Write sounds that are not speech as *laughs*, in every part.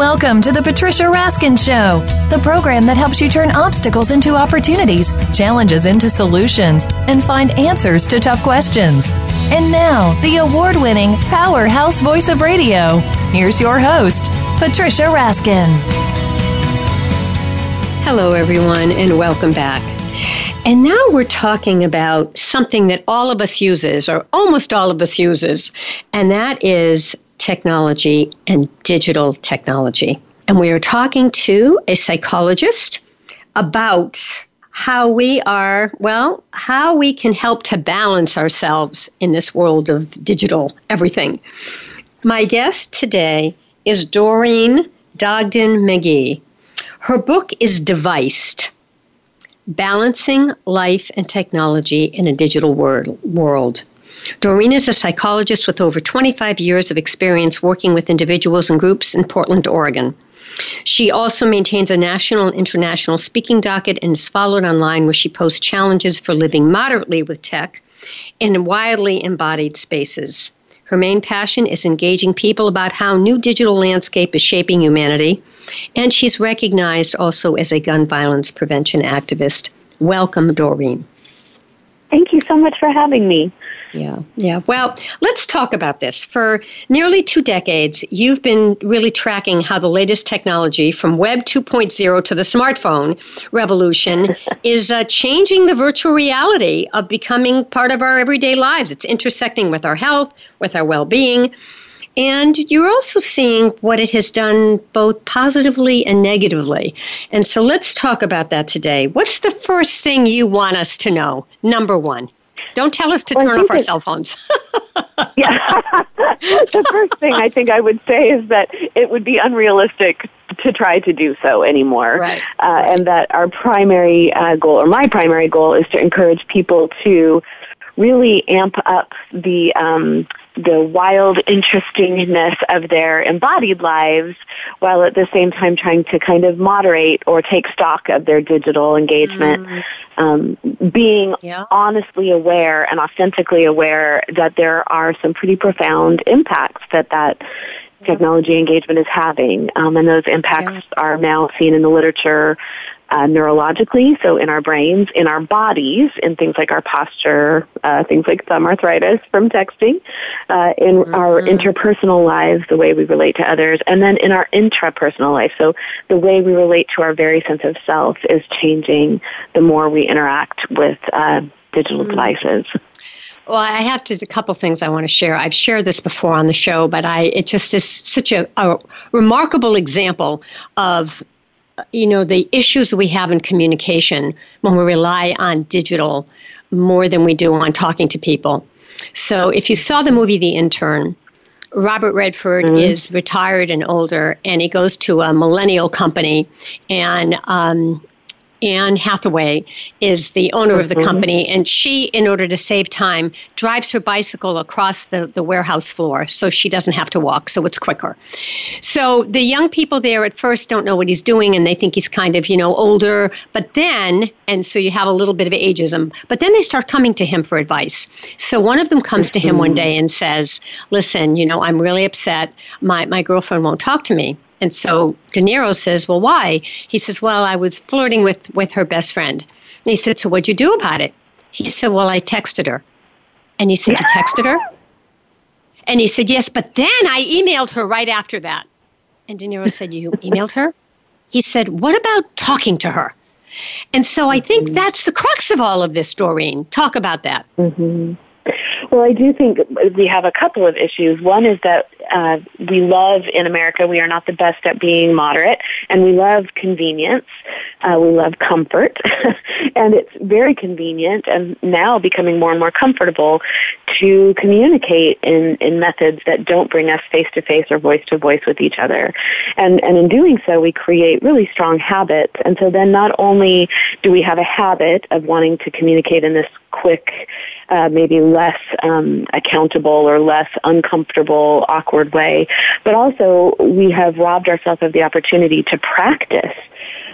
Welcome to the Patricia Raskin Show, the program that helps you turn obstacles into opportunities, challenges into solutions, and find answers to tough questions. And now, the award winning powerhouse voice of radio. Here's your host, Patricia Raskin. Hello, everyone, and welcome back. And now we're talking about something that all of us uses, or almost all of us uses, and that is technology and digital technology. And we are talking to a psychologist about how we are, well, how we can help to balance ourselves in this world of digital everything. My guest today is Doreen Dodgen-Magee. Her book is Deviced Balancing Life and Technology in a Digital World. Doreen is a psychologist with over 25 years of experience working with individuals and groups in Portland, Oregon. She also maintains a national and international speaking docket and is followed online where she posts challenges for living moderately with tech in widely embodied spaces. Her main passion is engaging people about how new digital landscape is shaping humanity, and she's recognized also as a gun violence prevention activist. Welcome, Doreen. Thank you so much for having me. Yeah, yeah. Well, let's talk about this. For nearly two decades, you've been really tracking how the latest technology from Web 2.0 to the smartphone revolution *laughs* is uh, changing the virtual reality of becoming part of our everyday lives. It's intersecting with our health, with our well being. And you're also seeing what it has done both positively and negatively. And so let's talk about that today. What's the first thing you want us to know? Number one. Don't tell us to well, turn off our cell phones. *laughs* yeah. *laughs* the first thing I think I would say is that it would be unrealistic to try to do so anymore. Right. Uh, and that our primary uh, goal, or my primary goal, is to encourage people to really amp up the um, the wild interestingness of their embodied lives while at the same time trying to kind of moderate or take stock of their digital engagement mm. um, being yeah. honestly aware and authentically aware that there are some pretty profound impacts that that technology engagement is having um, and those impacts yeah. are now seen in the literature uh, neurologically, so in our brains, in our bodies, in things like our posture, uh, things like thumb arthritis from texting, uh, in mm-hmm. our interpersonal lives, the way we relate to others, and then in our intrapersonal life. So the way we relate to our very sense of self is changing the more we interact with uh, digital mm-hmm. devices. Well, I have to a couple things I want to share. I've shared this before on the show, but I it just is such a, a remarkable example of you know, the issues we have in communication when we rely on digital more than we do on talking to people. So if you saw the movie The Intern, Robert Redford mm-hmm. is retired and older, and he goes to a millennial company, and um, Anne Hathaway is the owner of the mm-hmm. company, and she, in order to save time, drives her bicycle across the, the warehouse floor so she doesn't have to walk, so it's quicker. So the young people there at first don't know what he's doing, and they think he's kind of, you know, older, but then, and so you have a little bit of ageism, but then they start coming to him for advice. So one of them comes to him one mm-hmm. day and says, Listen, you know, I'm really upset. My, my girlfriend won't talk to me. And so De Niro says, Well, why? He says, Well, I was flirting with, with her best friend. And he said, So what'd you do about it? He said, Well, I texted her. And he said, You texted her? And he said, Yes, but then I emailed her right after that. And De Niro said, You *laughs* emailed her? He said, What about talking to her? And so I think mm-hmm. that's the crux of all of this, Doreen. Talk about that. Mm-hmm. Well, I do think we have a couple of issues. One is that uh, we love in America, we are not the best at being moderate, and we love convenience. Uh, we love comfort, *laughs* and it's very convenient and now becoming more and more comfortable to communicate in, in methods that don't bring us face to face or voice to voice with each other. And, and in doing so, we create really strong habits. And so then not only do we have a habit of wanting to communicate in this quick, uh, maybe less um, accountable or less uncomfortable, awkward way, but also we have robbed ourselves of the opportunity to practice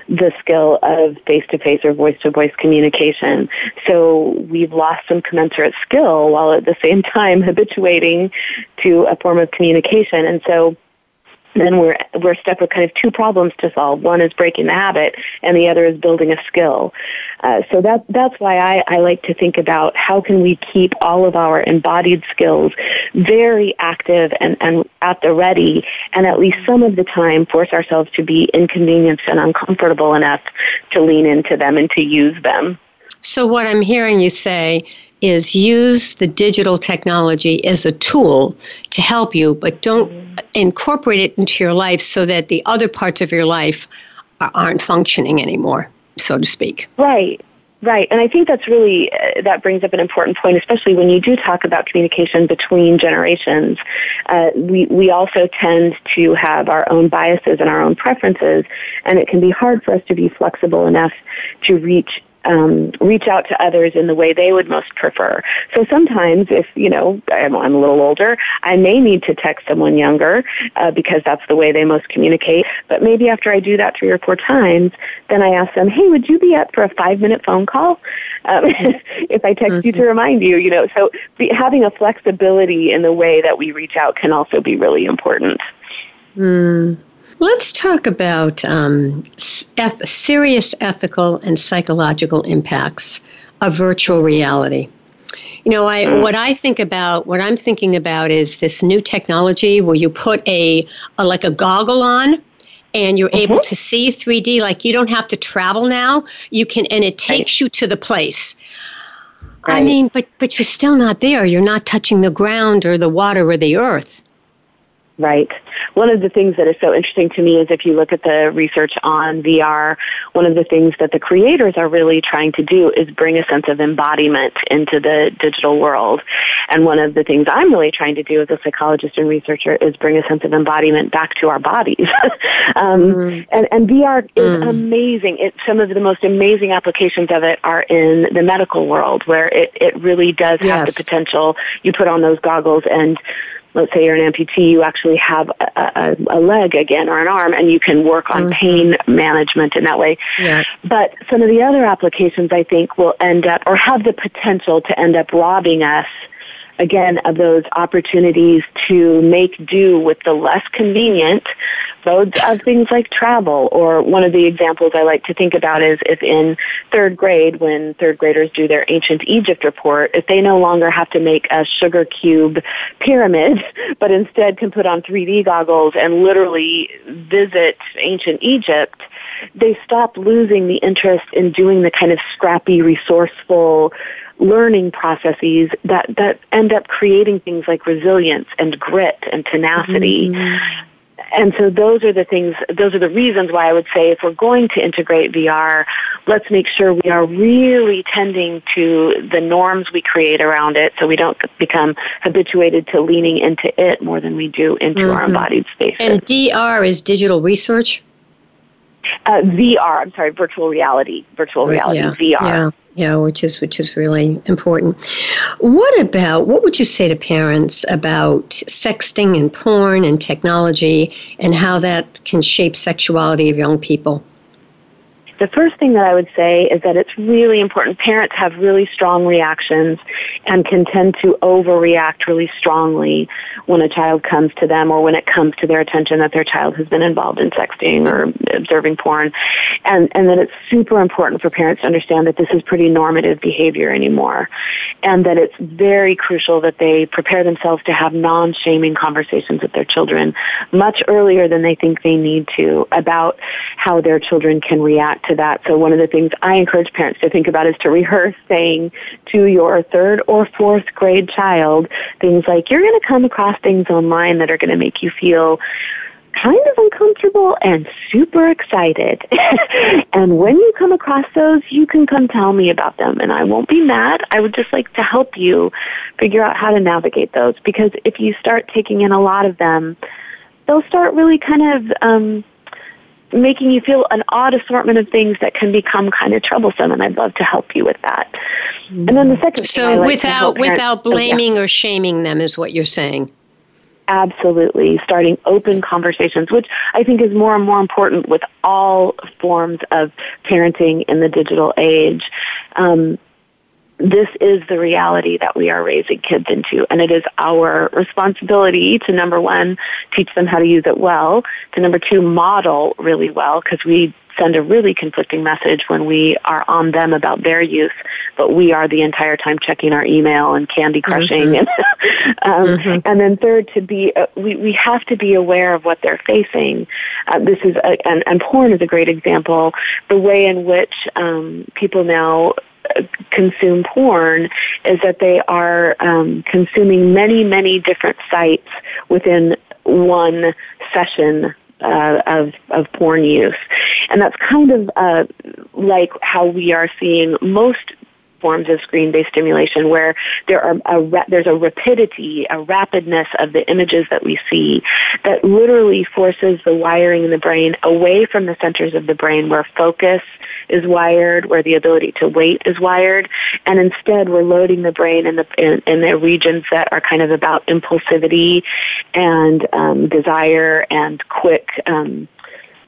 the skill of face-to-face or voice-to-voice communication. So we've lost some commensurate skill while at the same *laughs* time habituating to a form of communication. And so then we're we're stuck with kind of two problems to solve. One is breaking the habit, and the other is building a skill. Uh, so that that's why I, I like to think about how can we keep all of our embodied skills very active and, and at the ready, and at least some of the time force ourselves to be inconvenienced and uncomfortable enough to lean into them and to use them. So what I'm hearing you say is use the digital technology as a tool to help you, but don't mm-hmm. incorporate it into your life so that the other parts of your life aren't functioning anymore, so to speak. Right. Right, and I think that's really uh, that brings up an important point, especially when you do talk about communication between generations. Uh, we we also tend to have our own biases and our own preferences, and it can be hard for us to be flexible enough to reach um, reach out to others in the way they would most prefer. So sometimes, if you know I'm, I'm a little older, I may need to text someone younger uh, because that's the way they most communicate. But maybe after I do that three or four times, then I ask them, "Hey, would you be up for a five minute phone call?" Um, *laughs* if I text mm-hmm. you to mm-hmm. remind you, you know. So be, having a flexibility in the way that we reach out can also be really important. Mm. Let's talk about um, eth- serious ethical and psychological impacts of virtual reality. You know, I mm. what I think about, what I'm thinking about is this new technology where you put a, a like a goggle on and you're mm-hmm. able to see 3D like you don't have to travel now. You can and it takes right. you to the place. Right. I mean, but but you're still not there. You're not touching the ground or the water or the earth. Right. One of the things that is so interesting to me is if you look at the research on VR, one of the things that the creators are really trying to do is bring a sense of embodiment into the digital world. And one of the things I'm really trying to do as a psychologist and researcher is bring a sense of embodiment back to our bodies. *laughs* um, mm. and, and VR is mm. amazing. It, some of the most amazing applications of it are in the medical world where it, it really does have the potential. You put on those goggles and let's say you're an amputee, you actually have a, a, a leg again or an arm, and you can work on mm-hmm. pain management in that way. Yeah. But some of the other applications, I think, will end up or have the potential to end up robbing us again, of those opportunities to make do with the less convenient modes of things like travel. Or one of the examples I like to think about is if in third grade, when third graders do their ancient Egypt report, if they no longer have to make a sugar cube pyramid, *laughs* but instead can put on 3D goggles and literally visit ancient Egypt, they stop losing the interest in doing the kind of scrappy, resourceful, learning processes that, that end up creating things like resilience and grit and tenacity. Mm-hmm. And so those are the things, those are the reasons why I would say if we're going to integrate VR, let's make sure we are really tending to the norms we create around it so we don't become habituated to leaning into it more than we do into mm-hmm. our embodied spaces. And DR is digital research? Uh, VR, I'm sorry, virtual reality, virtual reality, yeah, VR. Yeah yeah, which is which is really important. What about what would you say to parents about sexting and porn and technology and how that can shape sexuality of young people? The first thing that I would say is that it's really important. Parents have really strong reactions and can tend to overreact really strongly when a child comes to them or when it comes to their attention that their child has been involved in sexting or observing porn. And, and that it's super important for parents to understand that this is pretty normative behavior anymore. And that it's very crucial that they prepare themselves to have non-shaming conversations with their children much earlier than they think they need to about how their children can react to that. So one of the things I encourage parents to think about is to rehearse saying to your third or fourth grade child things like, you're going to come across things online that are going to make you feel kind of uncomfortable and super excited. *laughs* and when you come across those, you can come tell me about them and I won't be mad. I would just like to help you figure out how to navigate those because if you start taking in a lot of them, they'll start really kind of um, making you feel an odd assortment of things that can become kind of troublesome and I'd love to help you with that. And then the second So like without without blaming oh, yeah. or shaming them is what you're saying. Absolutely. Starting open conversations, which I think is more and more important with all forms of parenting in the digital age. Um, this is the reality that we are raising kids into. And it is our responsibility to number one, teach them how to use it well, to number two, model really well, because we send a really conflicting message when we are on them about their use, but we are the entire time checking our email and candy crushing. Mm-hmm. And, *laughs* um, mm-hmm. and then third, to be uh, we we have to be aware of what they're facing. Uh, this is a, and, and porn is a great example. The way in which um, people now consume porn is that they are um, consuming many, many different sites within one session uh, of of porn use, and that's kind of uh, like how we are seeing most forms of screen-based stimulation where there are a, there's a rapidity, a rapidness of the images that we see that literally forces the wiring in the brain away from the centers of the brain where focus is wired, where the ability to wait is wired, and instead we're loading the brain in the in, in the regions that are kind of about impulsivity and um, desire and quick. Um,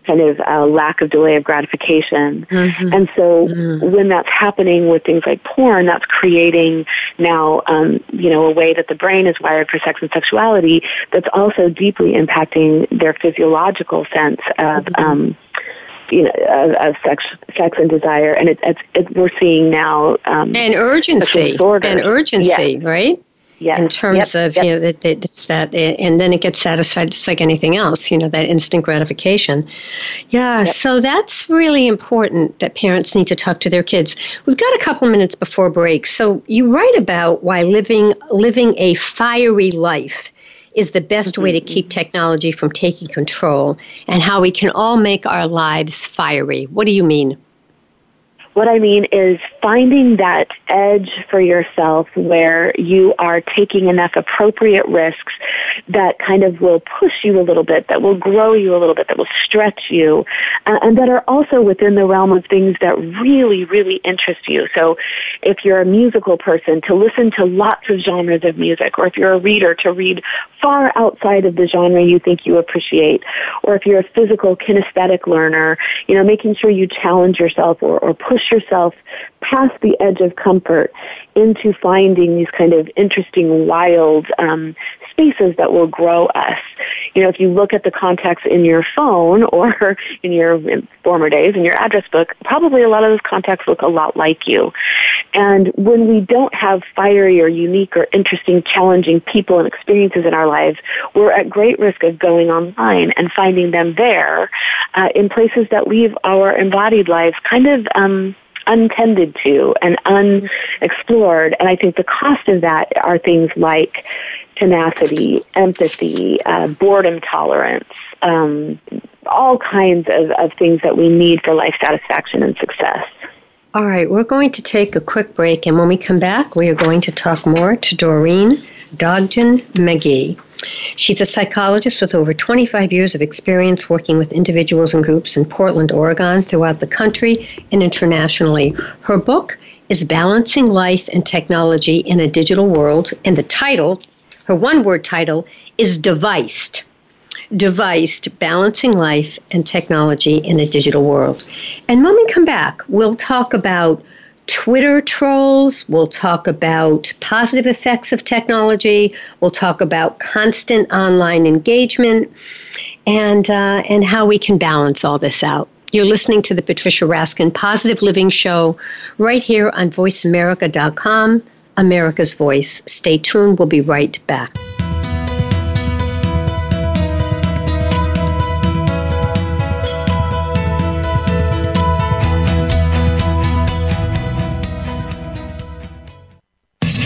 kind of a lack of delay of gratification. Mm-hmm. And so mm-hmm. when that's happening with things like porn, that's creating now, um, you know, a way that the brain is wired for sex and sexuality that's also deeply impacting their physiological sense of, mm-hmm. um, you know, of, of, sex, sex and desire, and it, it's, it, we're seeing now um, and urgency and urgency, right? Yes. In terms yep. of yep. you know that it's that, and then it gets satisfied just like anything else. You know that instant gratification. Yeah. Yep. So that's really important that parents need to talk to their kids. We've got a couple minutes before break, so you write about why living living a fiery life is the best mm-hmm. way to keep technology from taking control, and how we can all make our lives fiery. What do you mean? What I mean is finding that edge for yourself where you are taking enough appropriate risks that kind of will push you a little bit, that will grow you a little bit, that will stretch you, uh, and that are also within the realm of things that really, really interest you. So if you're a musical person, to listen to lots of genres of music, or if you're a reader, to read far outside of the genre you think you appreciate, or if you're a physical kinesthetic learner, you know, making sure you challenge yourself or, or push yourself past the edge of comfort into finding these kind of interesting, wild um, spaces that will grow us. You know, if you look at the contacts in your phone *laughs* or in your in former days in your address book, probably a lot of those contacts look a lot like you. And when we don't have fiery or unique or interesting, challenging people and experiences in our lives, we're at great risk of going online and finding them there uh, in places that leave our embodied lives kind of um, untended to and unexplored. And I think the cost of that are things like tenacity, empathy, uh, boredom tolerance, um, all kinds of, of things that we need for life satisfaction and success. All right, we're going to take a quick break, and when we come back, we are going to talk more to Doreen Dogden McGee. She's a psychologist with over 25 years of experience working with individuals and groups in Portland, Oregon, throughout the country and internationally. Her book is Balancing Life and Technology in a Digital World, and the title, her one word title, is Deviced. Deviced Balancing Life and Technology in a Digital World. And when we come back, we'll talk about Twitter trolls. We'll talk about positive effects of technology. We'll talk about constant online engagement and, uh, and how we can balance all this out. You're listening to the Patricia Raskin Positive Living Show right here on VoiceAmerica.com, America's Voice. Stay tuned. We'll be right back.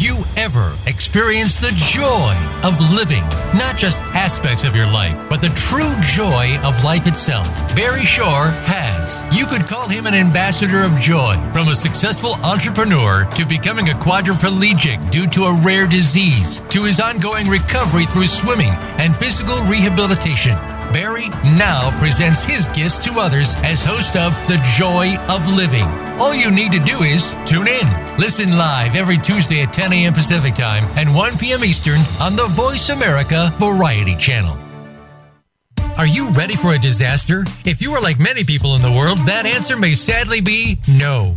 You ever experienced the joy of living? Not just aspects of your life, but the true joy of life itself. Barry Shore has. You could call him an ambassador of joy. From a successful entrepreneur to becoming a quadriplegic due to a rare disease to his ongoing recovery through swimming and physical rehabilitation. Barry now presents his gifts to others as host of The Joy of Living. All you need to do is tune in. Listen live every Tuesday at 10 a.m. Pacific Time and 1 p.m. Eastern on the Voice America Variety Channel. Are you ready for a disaster? If you are like many people in the world, that answer may sadly be no.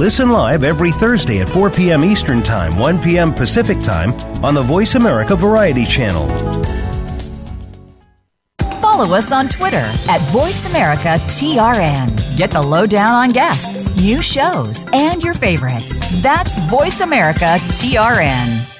Listen live every Thursday at 4 p.m. Eastern Time, 1 p.m. Pacific Time on the Voice America Variety Channel. Follow us on Twitter at VoiceAmericaTRN. Get the lowdown on guests, new shows, and your favorites. That's Voice VoiceAmericaTRN.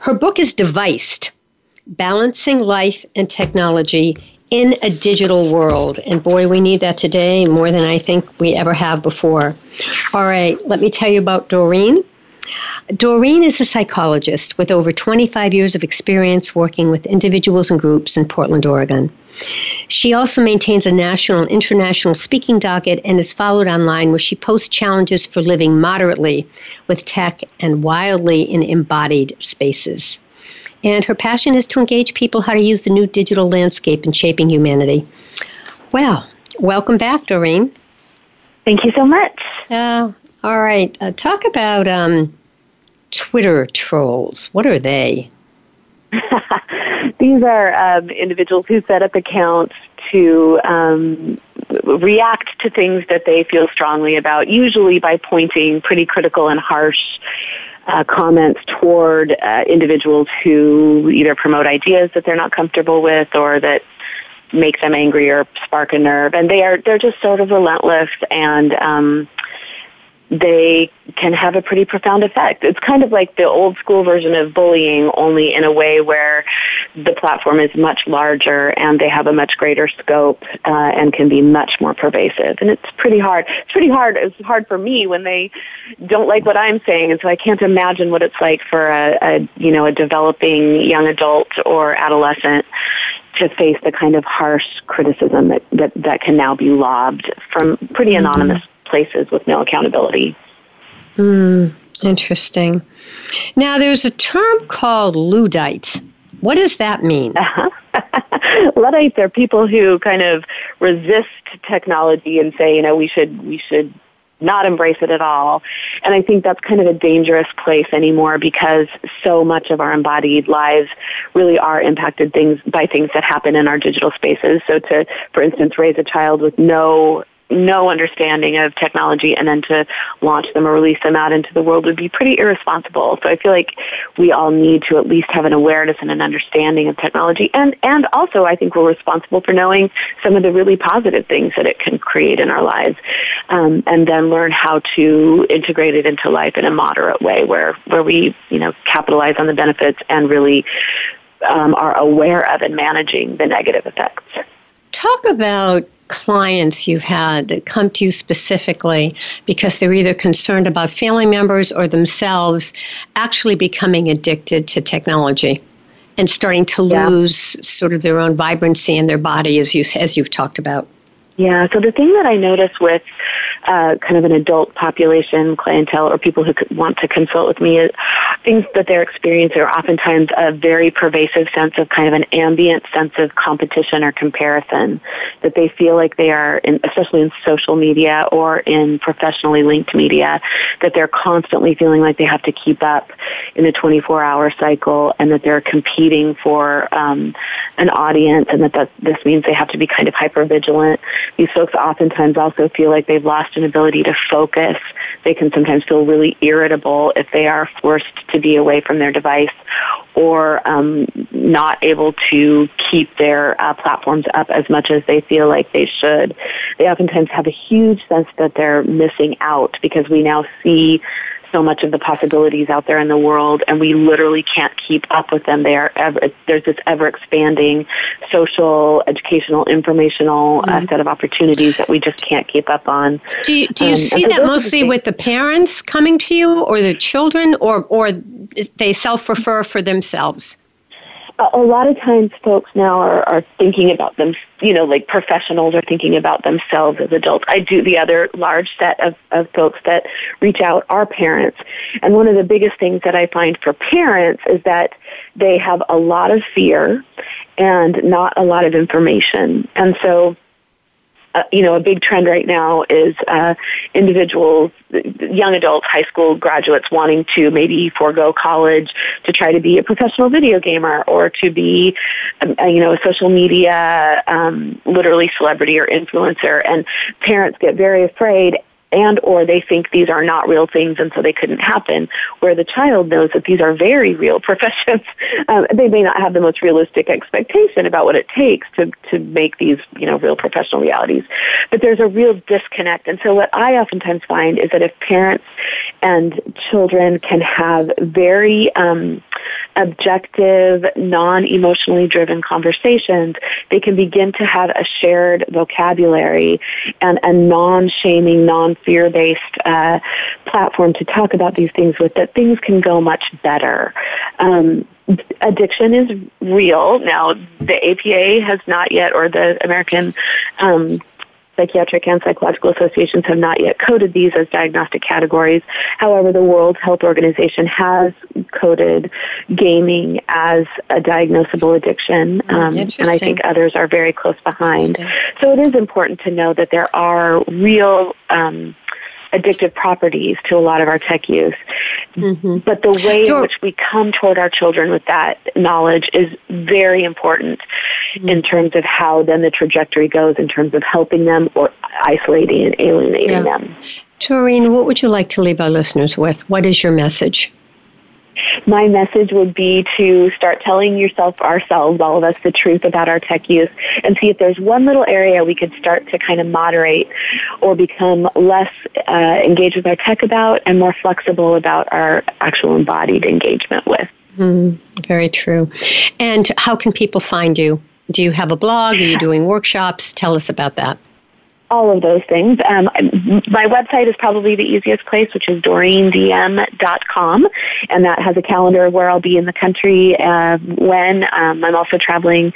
Her book is Deviced Balancing Life and Technology in a Digital World. And boy, we need that today more than I think we ever have before. All right, let me tell you about Doreen. Doreen is a psychologist with over 25 years of experience working with individuals and groups in Portland, Oregon. She also maintains a national and international speaking docket and is followed online where she posts challenges for living moderately with tech and wildly in embodied spaces. And her passion is to engage people how to use the new digital landscape in shaping humanity. Well, welcome back, Doreen. Thank you so much. Uh, all right. Uh, talk about um, Twitter trolls. What are they? *laughs* These are um, individuals who set up accounts to um, react to things that they feel strongly about, usually by pointing pretty critical and harsh uh, comments toward uh, individuals who either promote ideas that they're not comfortable with or that make them angry or spark a nerve. And they are they're just sort of relentless and um, they can have a pretty profound effect. It's kind of like the old school version of bullying, only in a way where the platform is much larger and they have a much greater scope uh, and can be much more pervasive. And it's pretty hard. It's pretty hard. It's hard for me when they don't like what I'm saying, and so I can't imagine what it's like for a, a you know a developing young adult or adolescent to face the kind of harsh criticism that, that, that can now be lobbed from pretty mm-hmm. Places with no accountability. Hmm, interesting. Now, there's a term called Luddite. What does that mean? *laughs* Luddites are people who kind of resist technology and say, you know, we should we should not embrace it at all. And I think that's kind of a dangerous place anymore because so much of our embodied lives really are impacted things by things that happen in our digital spaces. So to, for instance, raise a child with no no understanding of technology and then to launch them or release them out into the world would be pretty irresponsible. So I feel like we all need to at least have an awareness and an understanding of technology. And, and also I think we're responsible for knowing some of the really positive things that it can create in our lives. Um, and then learn how to integrate it into life in a moderate way where, where we, you know, capitalize on the benefits and really um, are aware of and managing the negative effects. Talk about clients you've had that come to you specifically because they're either concerned about family members or themselves actually becoming addicted to technology? and starting to Yeah. lose sort of their own vibrancy in their body, as you as you've talked about. Yeah, so the thing that I notice with uh, kind of an adult population clientele or people who want to consult with me is things that they're experiencing are oftentimes a very pervasive sense of kind of an ambient sense of competition or comparison that they feel like they are, in, especially in social media or in professionally linked media, that they're constantly feeling like they have to keep up in a 24-hour cycle and that they're competing for um, an audience and that, that this means they have to be kind of hyper vigilant these folks oftentimes also feel like they've lost ability to focus. They can sometimes feel really irritable if they are forced to be away from their device or um, not able to keep their uh, platforms up as much as they feel like they should. They oftentimes have a huge sense that they're missing out because we now see so much of the possibilities out there in the world and we literally can't keep up with them. They are ever there's this ever expanding social educational informational uh, set of opportunities that we just can't keep up on. Do you, do you Um, see so that those are the mostly with the parents coming to you, or the children, or or they self refer for themselves? A lot of times folks now are, are thinking about them, you know, like professionals are thinking about themselves as adults. I do the other large set of, of folks that reach out are parents. And one of the biggest things that I find for parents is that they have a lot of fear and not a lot of information. And so uh, you know, a big trend right now is uh, individuals, young adults, high school graduates wanting to maybe forego college to try to be a professional video gamer or to be, um, uh, you know, a social media, um, literally celebrity or influencer. And parents get very afraid and or they think these are not real things and so they couldn't happen where the child knows that these are very real *laughs* professions. Um, they may not have the most realistic expectation about what it takes to, to make these you know real professional realities. But there's a real disconnect. And so what i oftentimes find is that if parents and children can have very um, objective non-emotionally driven conversations they can begin to have a shared vocabulary and a non-shaming non-fear-based uh, platform to talk about these things with that things can go much better. Um, addiction is real. Now the apa has not yet or the american um, psychiatric and psychological associations have not yet coded these as diagnostic categories. However, the World Health Organization has coded gaming as a diagnosable addiction, um, and I think others are very close behind. So it is important to know that there are real um, addictive properties to a lot of our tech use. But the way in which we come toward our children with that knowledge is very important in terms of how then the trajectory goes in terms of helping them or isolating and alienating Yeah. them. Doreen, what would you like to leave our listeners with? What is your message? My message would be to start telling yourself, ourselves, all of us, the truth about our tech use and see if there's one little area we could start to kind of moderate or become less uh, engaged with our tech about and more flexible about our actual embodied engagement with. Very true. And how can people find you? Do you have a blog? Are you doing workshops? Tell us about that. all of those things. Um, my website is probably the easiest place, which is DoreenDM.com, and that has a calendar of where I'll be in the country uh, when. Um, I'm also traveling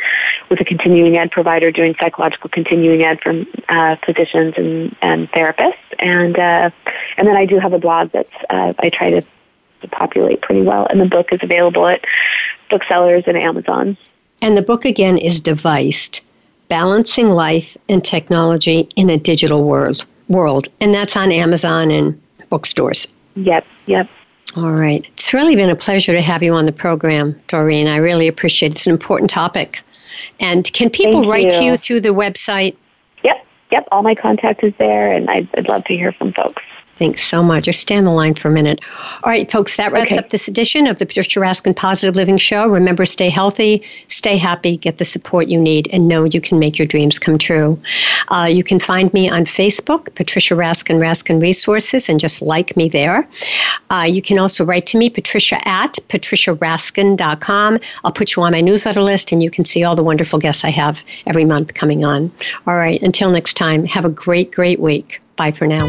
with a continuing ed provider doing psychological continuing ed for uh, physicians and, and therapists, and uh, and then I do have a blog that's uh, I try to, to populate pretty well, and the book is available at booksellers and Amazon. And the book again is Deviced Balancing Life and Technology in a Digital World. World. And that's on Amazon and bookstores. Yep, yep. All right. It's really been a pleasure to have you on the program, Doreen. I really appreciate it. It's an important topic. And can people Thank write to you. you through the website? Yep, yep. All my contact is there, and I'd, I'd love to hear from folks. Thanks so much. Just stay on the line for a minute. All right, folks, that wraps Okay. up this edition of the Patricia Raskin Positive Living Show. Remember, stay healthy, stay happy, get the support you need, and know you can make your dreams come true. Uh, you can find me on Facebook, Patricia Raskin, Raskin Resources, and just like me there. Uh, you can also write to me, patricia at patriciaraskin.com. I'll put you on my newsletter list, and you can see all the wonderful guests I have every month coming on. All right, until next time, have a great, great week. Bye for now.